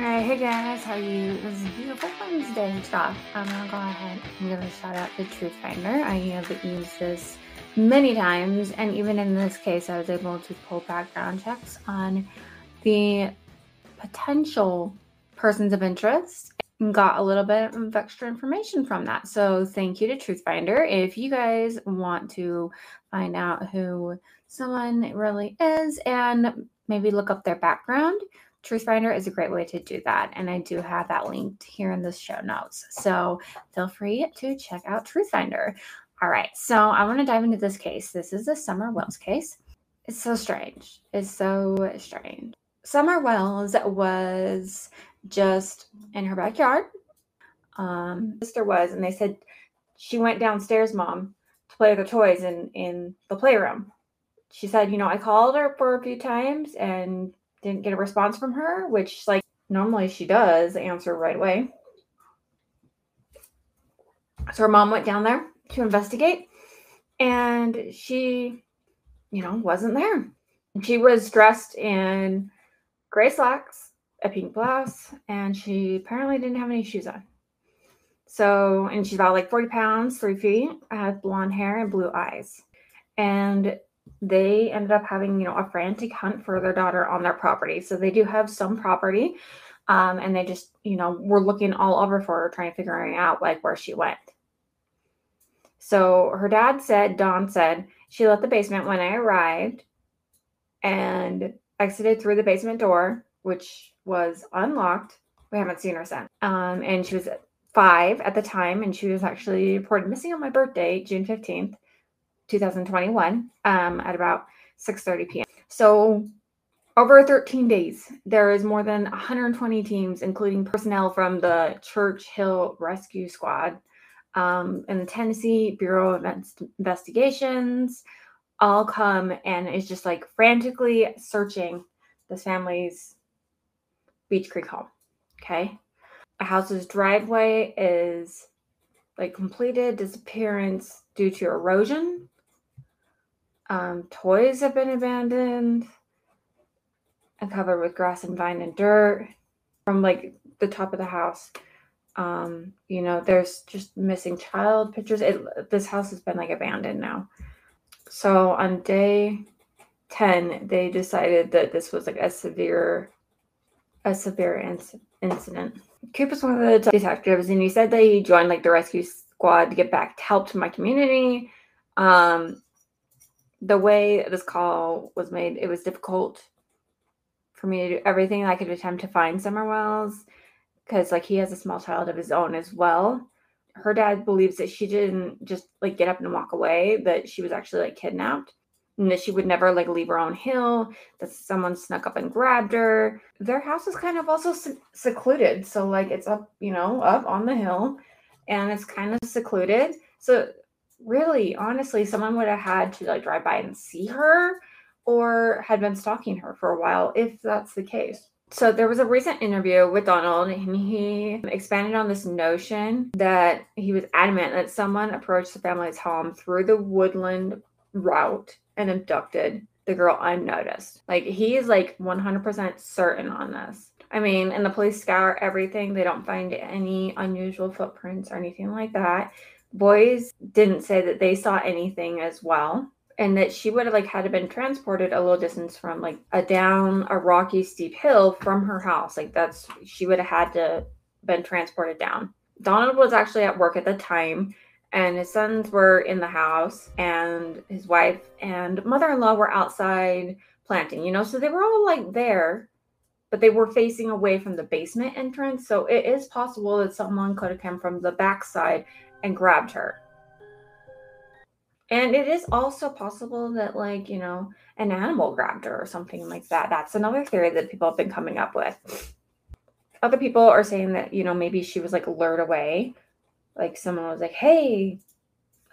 Alright, hey guys, how are you? This is a beautiful Wednesday stuff. I'm gonna go ahead and give a shout out to Truth Finder. I have used this many times, and even in this case, I was able to pull background checks on the potential persons of interest and got a little bit of extra information from that. So, thank you to Truth Finder. If you guys want to find out who someone really is and maybe look up their background, Truthfinder is a great way to do that. And I do have that linked here in the show notes. So feel free to check out Truthfinder. All right. So I want to dive into this case. This is a Summer Wells case. It's so strange. It's so strange. Summer Wells was just in her backyard. Um, sister was, and they said she went downstairs, mom, to play with the toys in in the playroom. She said, you know, I called her for a few times and didn't get a response from her, which like normally she does answer right away. So her mom went down there to investigate and she, you know, wasn't there. She was dressed in gray slacks, a pink blouse, and she apparently didn't have any shoes on. So, and she's about like 40 pounds, three feet, had blonde hair and blue eyes. And they ended up having, you know, a frantic hunt for their daughter on their property. So they do have some property. Um, and they just, you know, were looking all over for her, trying to figure out like where she went. So her dad said, Don said, she left the basement when I arrived and exited through the basement door, which was unlocked. We haven't seen her since. Um, and she was five at the time, and she was actually reported missing on my birthday, June 15th. 2021 um, at about 6:30 p.m. So over 13 days, there is more than 120 teams, including personnel from the Church Hill Rescue Squad um, and the Tennessee Bureau of Investigations, all come and is just like frantically searching this family's Beech Creek home. Okay. A house's driveway is like completed disappearance due to erosion um, toys have been abandoned and covered with grass and vine and dirt from like the top of the house. Um, you know, there's just missing child pictures. It, this house has been like abandoned now. So on day 10, they decided that this was like a severe, a severe inc- incident. Coop was one of the detectives, and he said that he joined like the rescue squad to get back to help to my community. Um, the way this call was made, it was difficult for me to do everything I could attempt to find Summer Wells because like he has a small child of his own as well. Her dad believes that she didn't just like get up and walk away, that she was actually like kidnapped and that she would never like leave her own hill, that someone snuck up and grabbed her. Their house is kind of also secluded. So like it's up, you know, up on the hill and it's kind of secluded. So really, honestly, someone would have had to like drive by and see her or had been stalking her for a while, if that's the case. So there was a recent interview with Donald, and he expanded on this notion that he was adamant that someone approached the family's home through the woodland route and abducted the girl unnoticed. Like he is like 100% certain on this. I mean, and the police scour everything. They don't find any unusual footprints or anything like that boys didn't say that they saw anything as well and that she would have like had been transported a little distance from like a down a rocky steep hill from her house. Like that's she would have had to been transported down. Donald was actually at work at the time and his sons were in the house and his wife and mother-in-law were outside planting you know so they were all like there but they were facing away from the basement entrance. So it is possible that someone could have come from the backside and grabbed her. And it is also possible that, like, you know, an animal grabbed her or something like that. That's another theory that people have been coming up with. Other people are saying that, you know, maybe she was like lured away. Like someone was like, hey,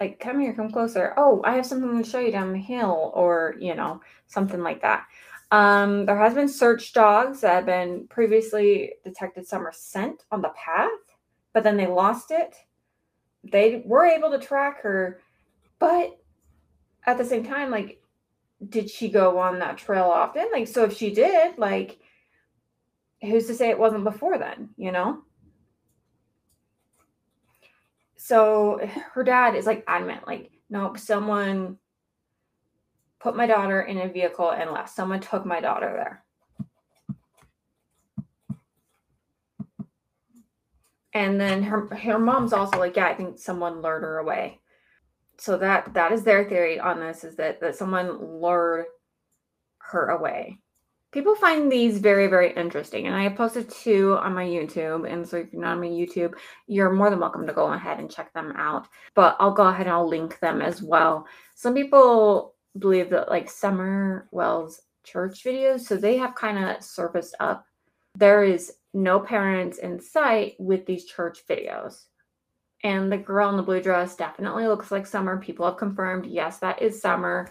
like, come here, come closer. Oh, I have something to show you down the hill, or, you know, something like that. Um, there has been search dogs that have been previously detected summer scent on the path, but then they lost it they were able to track her, but at the same time, like, did she go on that trail often? Like, so if she did, like, who's to say it wasn't before then, you know? So her dad is like adamant, like, nope, someone put my daughter in a vehicle and left. Someone took my daughter there. And then her her mom's also like, yeah, I think someone lured her away. So that that is their theory on this is that that someone lured her away. People find these very very interesting and i have posted two on my youtube and so if you're not on my youtube you're more than welcome to go ahead and check them out but i'll go ahead and i'll link them as well. Some people believe that like summer wells church videos so they have kind of surfaced up. There is no parents in sight with these church videos and the girl in the blue dress definitely looks like summer people have confirmed yes that is summer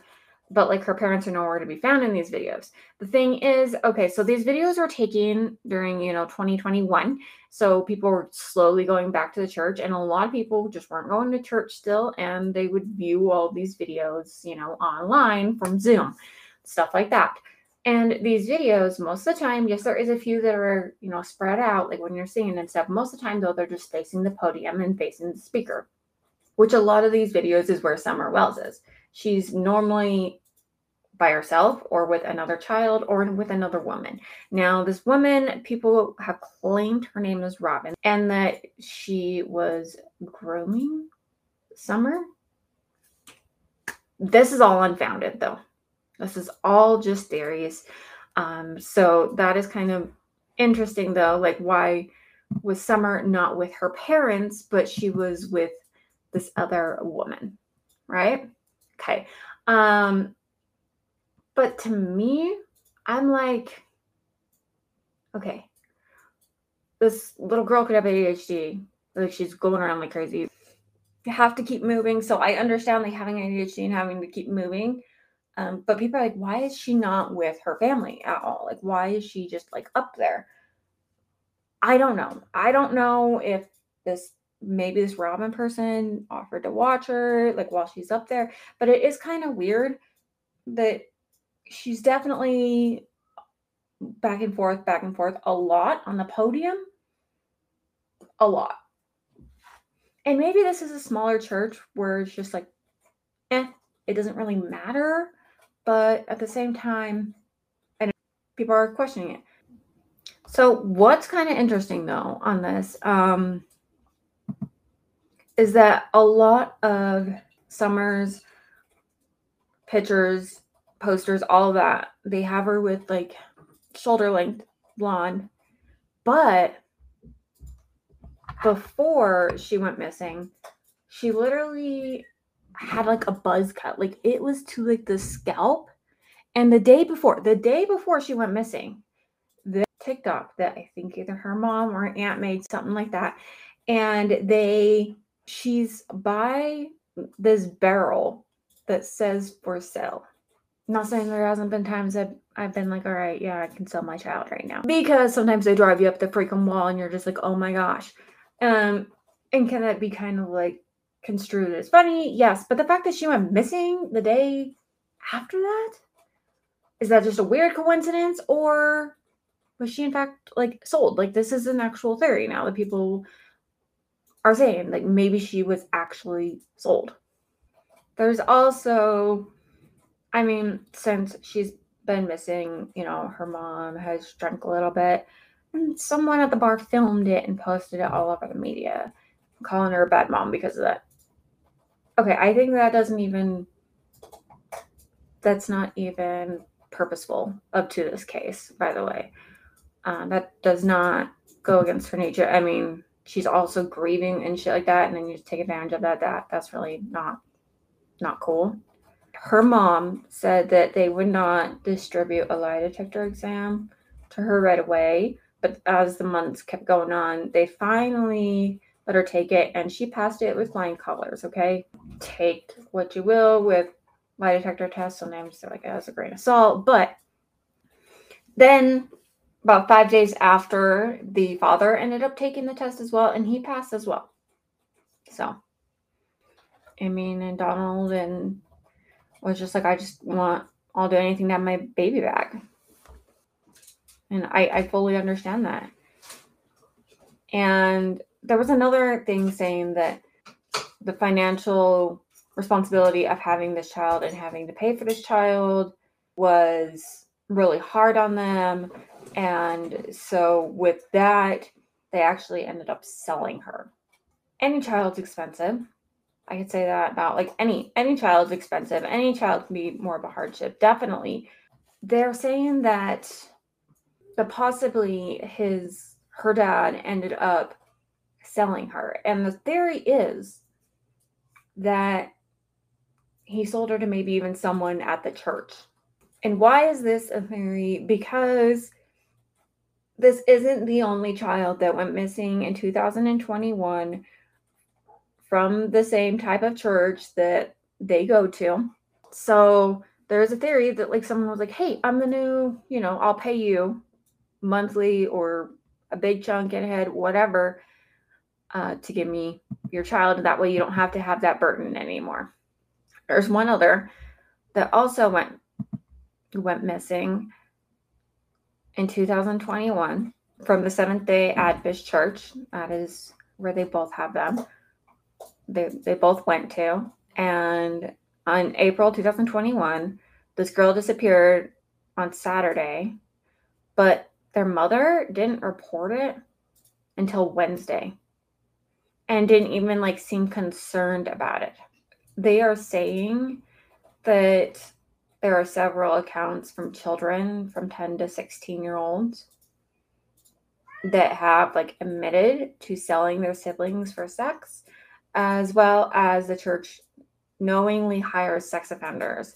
but like her parents are nowhere to be found in these videos. The thing is, okay, so these videos were taken during, you know, 2021. So people were slowly going back to the church, and a lot of people just weren't going to church still, and they would view all these videos, you know, online from Zoom, stuff like that. And these videos, most of the time, yes, there is a few that are, you know, spread out, like when you're singing and stuff. Most of the time, though, they're just facing the podium and facing the speaker, which a lot of these videos is where Summer Wells is she's normally by herself or with another child or with another woman. Now, this woman, people have claimed her name is Robin and that she was grooming Summer. This is all unfounded, though. This is all just theories. Um, so that is kind of interesting, though. Like, why was Summer not with her parents, but she was with this other woman, right? Okay. Um, but to me, I'm like, okay, this little girl could have ADHD. Like she's going around like crazy. You have to keep moving. So I understand like having ADHD and having to keep moving. Um, but people are like, why is she not with her family at all? Like, why is she just like up there? I don't know. I don't know if this maybe this Robin person offered to watch her like while she's up there. But it is kind of weird that she's definitely back and forth, back and forth a lot on the podium. A lot. And maybe this is a smaller church where it's just like, eh, it doesn't really matter. But at the same time, and people are questioning it. So what's kind of interesting though on this, um, is that a lot of Summer's pictures, posters, all of that, they have her with like shoulder length blonde. But before she went missing, she literally had like a buzz cut. Like it was to like the scalp. And the day before, the day before she went missing, the TikTok that I think either her mom or aunt made something like that. And they she's by this barrel that says for sale. not saying there hasn't been times that I've been like, all right, yeah, I can sell my child right now. Because sometimes they drive you up the freaking wall and you're just like, oh my gosh. Um, and can that be kind of like construed as funny? Yes. But the fact that she went missing the day after that, is that just a weird coincidence? Or was she in fact like sold? Like this is an actual theory now that people are saying like maybe she was actually sold. There's also, I mean, since she's been missing, you know, her mom has drunk a little bit, and someone at the bar filmed it and posted it all over the media, calling her a bad mom because of that. Okay, I think that doesn't even, that's not even purposeful up to this case, by the way. Uh, that does not go against her nature. I mean, she's also grieving and shit like that and then you just take advantage of that that that's really not not cool her mom said that they would not distribute a lie detector exam to her right away but as the months kept going on they finally let her take it and she passed it with flying colors okay take what you will with lie detector tests sometimes they're like oh, as a grain of salt but then about five days after the father ended up taking the test as well, and he passed as well. So, I mean, and Donald and was just like, I just want, I'll do anything to have my baby back. And I, I fully understand that. And there was another thing saying that the financial responsibility of having this child and having to pay for this child was really hard on them. And so, with that, they actually ended up selling her. Any child's expensive. I could say that about like any any child's expensive. Any child can be more of a hardship. Definitely. They're saying that the possibly his her dad ended up selling her. And the theory is that he sold her to maybe even someone at the church. And why is this a theory? Because this isn't the only child that went missing in 2021 from the same type of church that they go to. So there's a theory that like someone was like, "Hey, I'm the new, you know, I'll pay you monthly or a big chunk in ahead, whatever, uh, to give me your child. That way you don't have to have that burden anymore." There's one other that also went went missing in 2021 from the Seventh Day Adventist Church. That is where they both have them they, they both went to. And on April 2021, this girl disappeared on Saturday, but their mother didn't report it until Wednesday and didn't even like seem concerned about it. They are saying that there are several accounts from children from 10 to 16 year olds that have like admitted to selling their siblings for sex as well as the church knowingly hires sex offenders.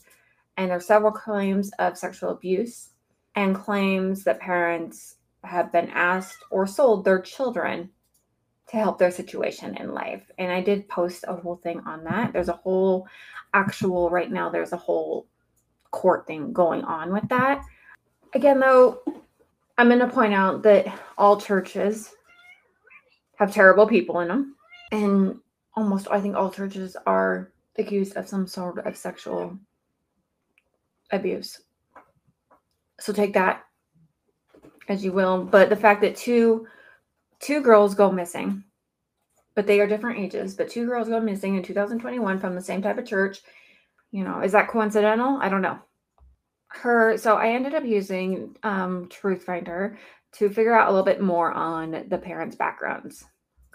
And there are several claims of sexual abuse and claims that parents have been asked or sold their children to help their situation in life. And I did post a whole thing on that. There's a whole actual, right now, there's a whole court thing going on with that. Again, though, I'm going to point out that all churches have terrible people in them. And almost I think all churches are accused of some sort of sexual abuse. So take that as you will. But the fact that two two girls go missing, but they are different ages, but two girls go missing in 2021 from the same type of church, you know, is that coincidental? I don't know. Her so I ended up using um Truth Finder to figure out a little bit more on the parents' backgrounds.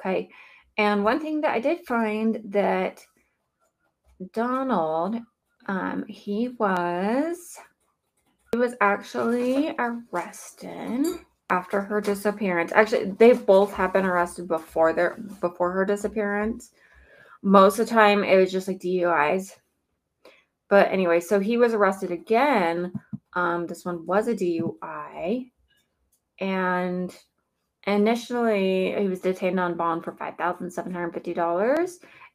Okay. And one thing that I did find that Donald, um, he was he was actually arrested after her disappearance. Actually, they both have been arrested before their before her disappearance. Most of the time, it was just like DUIs. But anyway, so he was arrested again. Um, this one was a DUI, and initially he was detained on bond for $5,750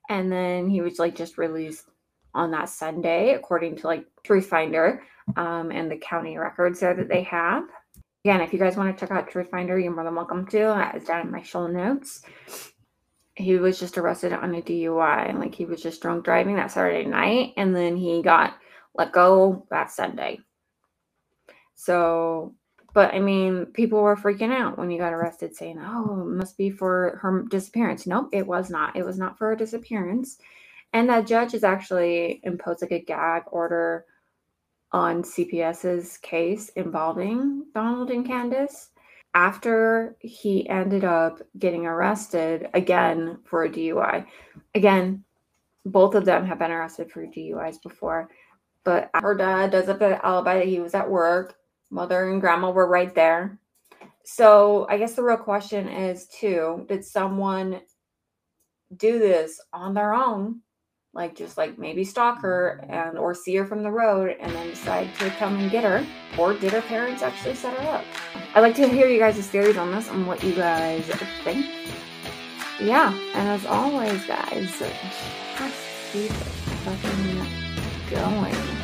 and then he was like just released on that Sunday according to like Truth Finder um, and the county records there that they have. Again, if you guys want to check out Truth Finder, you're more than welcome to. Uh, it's down in my show notes. He was just arrested on a DUI. Like he was just drunk driving that Saturday night and then he got let go that Sunday. So but I mean, people were freaking out when he got arrested, saying, "Oh, it must be for her disappearance." Nope, it was not. It was not for her disappearance. And that judge is actually imposed like a gag order on CPS's case involving Donald and Candus after he ended up getting arrested again for a DUI. Again, both of them have been arrested for DUIs before, but her dad does have an alibi that he was at work mother and grandma were right there. So I guess the real question is too, did someone do this on their own? Like just like maybe stalk her and or see her from the road and then decide to come and get her? Or did her parents actually set her up? I'd like to hear you guys' theories on this and what you guys think. Yeah, and as always, guys, just keep fucking going.